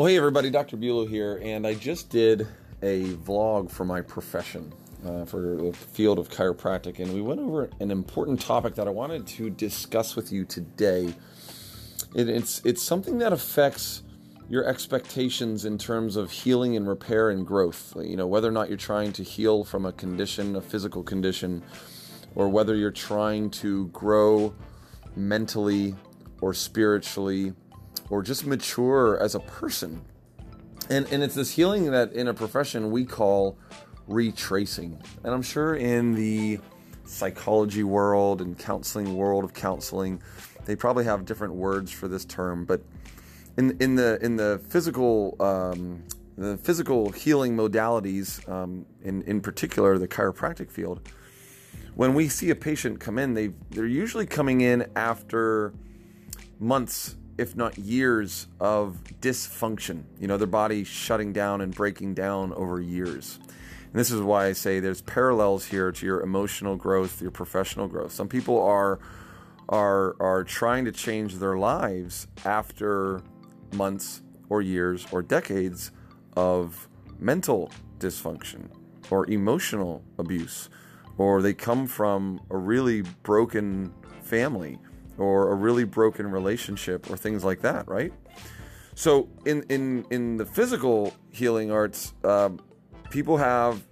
Well, hey everybody, Dr. Bulow here, and I just did a vlog for my profession, uh, for the field of chiropractic, and we went over an important topic that I wanted to discuss with you today. It, it's it's something that affects your expectations in terms of healing and repair and growth. You know, whether or not you're trying to heal from a condition, a physical condition, or whether you're trying to grow mentally or spiritually or just mature as a person. And, and it's this healing that in a profession we call retracing. And I'm sure in the psychology world and counseling world of counseling, they probably have different words for this term. But in, in the in the physical um, the physical healing modalities, um, in in particular the chiropractic field, when we see a patient come in, they they're usually coming in after months if not years of dysfunction. You know, their body shutting down and breaking down over years. And this is why I say there's parallels here to your emotional growth, your professional growth. Some people are are are trying to change their lives after months or years or decades of mental dysfunction or emotional abuse or they come from a really broken family or a really broken relationship or things like that, right? So in in in the physical healing arts, um, people have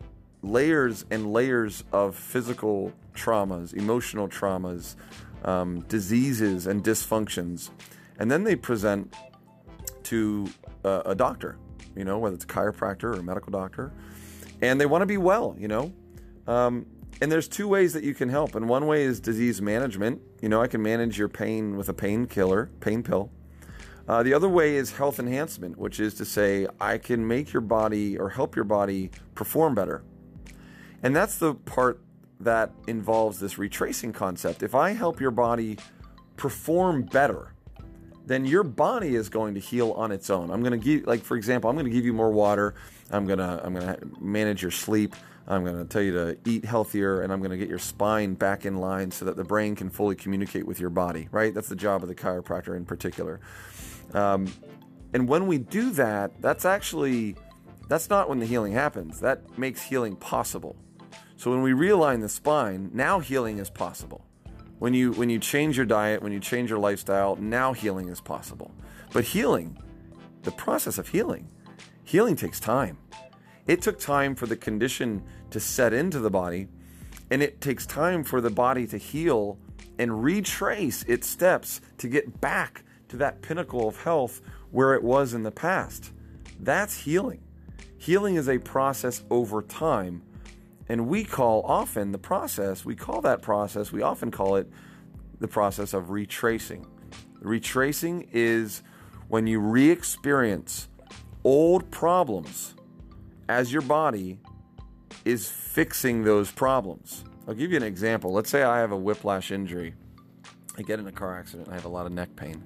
layers and layers of physical traumas, emotional traumas, um, diseases, and dysfunctions, and then they present to uh, a doctor, you know, whether it's a chiropractor or a medical doctor, and they want to be well, you know. Um, and there's two ways that you can help. And one way is disease management. You know, I can manage your pain with a painkiller, pain pill. Uh, the other way is health enhancement, which is to say, I can make your body or help your body perform better. And that's the part that involves this retracing concept. If I help your body perform better, then your body is going to heal on its own. I'm going to give, like for example, I'm going to give you more water. I'm going to I'm going to manage your sleep. I'm going to tell you to eat healthier, and I'm going to get your spine back in line so that the brain can fully communicate with your body. Right? That's the job of the chiropractor in particular. Um, and when we do that, that's actually that's not when the healing happens. That makes healing possible. So when we realign the spine, now healing is possible. When you when you change your diet, when you change your lifestyle, now healing is possible. But healing, the process of healing, healing takes time. It took time for the condition to set into the body, and it takes time for the body to heal and retrace its steps to get back to that pinnacle of health where it was in the past. That's healing. Healing is a process over time and we call often the process, we call that process, we often call it the process of retracing. Retracing is when you re experience old problems as your body is fixing those problems. I'll give you an example. Let's say I have a whiplash injury. I get in a car accident. I have a lot of neck pain.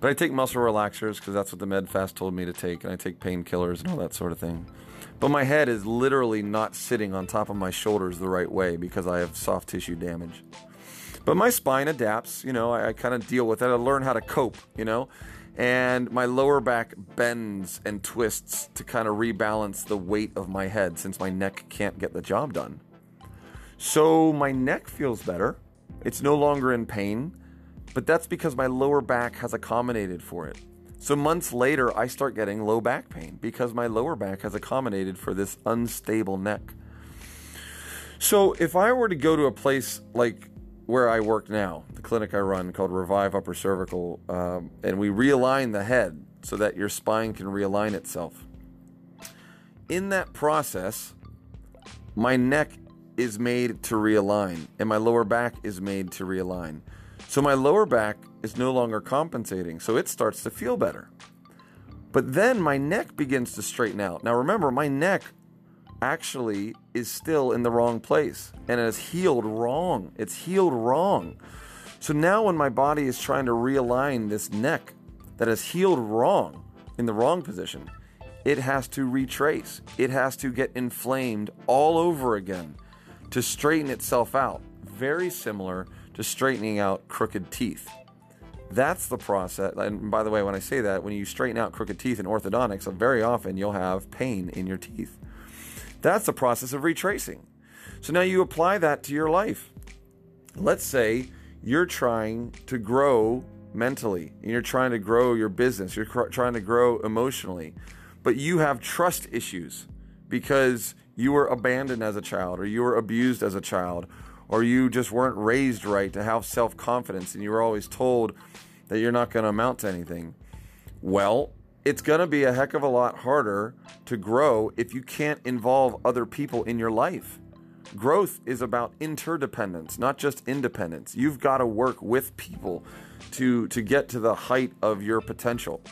But I take muscle relaxers because that's what the MedFast told me to take, and I take painkillers and all that sort of thing. But my head is literally not sitting on top of my shoulders the right way because I have soft tissue damage. But my spine adapts, you know, I, I kind of deal with it. I learn how to cope, you know, and my lower back bends and twists to kind of rebalance the weight of my head since my neck can't get the job done. So my neck feels better. It's no longer in pain, but that's because my lower back has accommodated for it. So months later, I start getting low back pain because my lower back has accommodated for this unstable neck. So if I were to go to a place like where I work now, the clinic I run called Revive Upper Cervical, um, and we realign the head so that your spine can realign itself. In that process, my neck is made to realign and my lower back is made to realign. So my lower back is no longer compensating, so it starts to feel better. But then my neck begins to straighten out. Now remember, my neck actually is still in the wrong place and it is healed wrong. It's healed wrong. So now when my body is trying to realign this neck that is healed wrong in the wrong position, it has to retrace. It has to get inflamed all over again to straighten itself out. Very similar to straightening out crooked teeth. That's the process. And by the way, when I say that, when you straighten out crooked teeth in orthodontics, very often you'll have pain in your teeth. That's the process of retracing. So now you apply that to your life. Let's say you're trying to grow mentally, and you're trying to grow your business, you're cr- trying to grow emotionally, but you have trust issues because you were abandoned as a child, or you were abused as a child, or you just weren't raised right to have self confidence, and you were always told that you're not going to amount to anything. Well, it's going to be a heck of a lot harder to grow if you can't involve other people in your life. Growth is about interdependence, not just independence. You've got to work with people to to get to the height of your potential.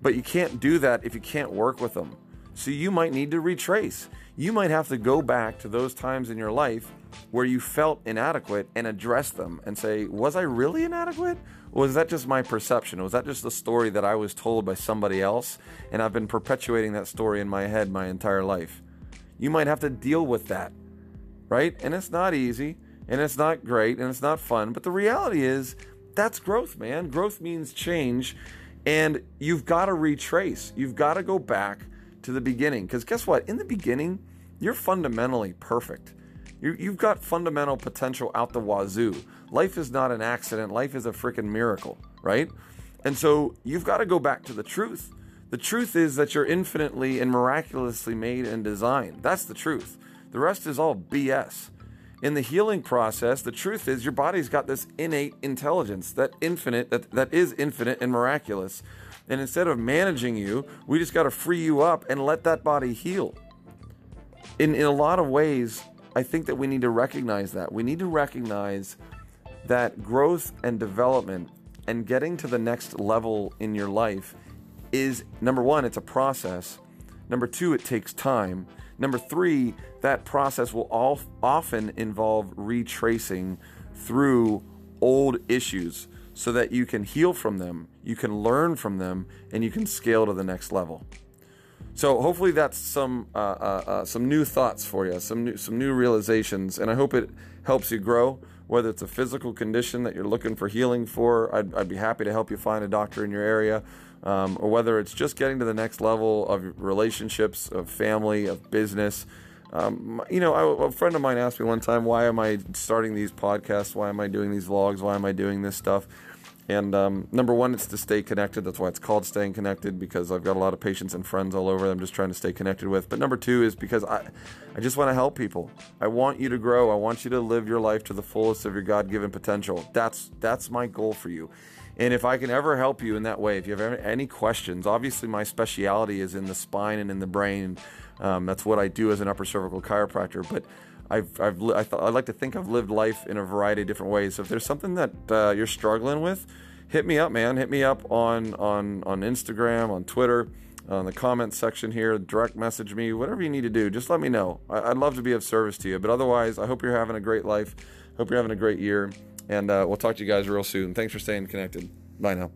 But you can't do that if you can't work with them. So you might need to retrace. You might have to go back to those times in your life where you felt inadequate and address them and say, Was I really inadequate? Or was that just my perception? Was that just the story that I was told by somebody else? And I've been perpetuating that story in my head my entire life. You might have to deal with that, right? And it's not easy and it's not great and it's not fun. But the reality is, that's growth, man. Growth means change. And you've got to retrace. You've got to go back to the beginning. Because guess what? In the beginning, you're fundamentally perfect. You, you've got fundamental potential out the wazoo. Life is not an accident, life is a freaking miracle, right? And so you've got to go back to the truth. The truth is that you're infinitely and miraculously made and designed. That's the truth. The rest is all BS. In the healing process, the truth is your body's got this innate intelligence, that infinite, that, that is infinite and miraculous. And instead of managing you, we just got to free you up and let that body heal. In, in a lot of ways, I think that we need to recognize that. We need to recognize that growth and development and getting to the next level in your life is number one, it's a process. Number two, it takes time. Number three, that process will all, often involve retracing through old issues so that you can heal from them, you can learn from them, and you can scale to the next level. So hopefully that's some uh, uh, uh, some new thoughts for you, some new, some new realizations, and I hope it helps you grow. Whether it's a physical condition that you're looking for healing for, I'd, I'd be happy to help you find a doctor in your area, um, or whether it's just getting to the next level of relationships, of family, of business. Um, you know, I, a friend of mine asked me one time, "Why am I starting these podcasts? Why am I doing these vlogs? Why am I doing this stuff?" And um, number one, it's to stay connected. That's why it's called staying connected because I've got a lot of patients and friends all over. I'm just trying to stay connected with. But number two is because I, I just want to help people. I want you to grow. I want you to live your life to the fullest of your God-given potential. That's that's my goal for you. And if I can ever help you in that way, if you have any questions, obviously my specialty is in the spine and in the brain. Um, that's what I do as an upper cervical chiropractor. But I've, I've I, th- I like to think I've lived life in a variety of different ways. So if there's something that uh, you're struggling with, hit me up, man. Hit me up on on on Instagram, on Twitter, on the comments section here. Direct message me, whatever you need to do. Just let me know. I, would love to be of service to you. But otherwise, I hope you're having a great life. Hope you're having a great year, and uh, we'll talk to you guys real soon. Thanks for staying connected. Bye now.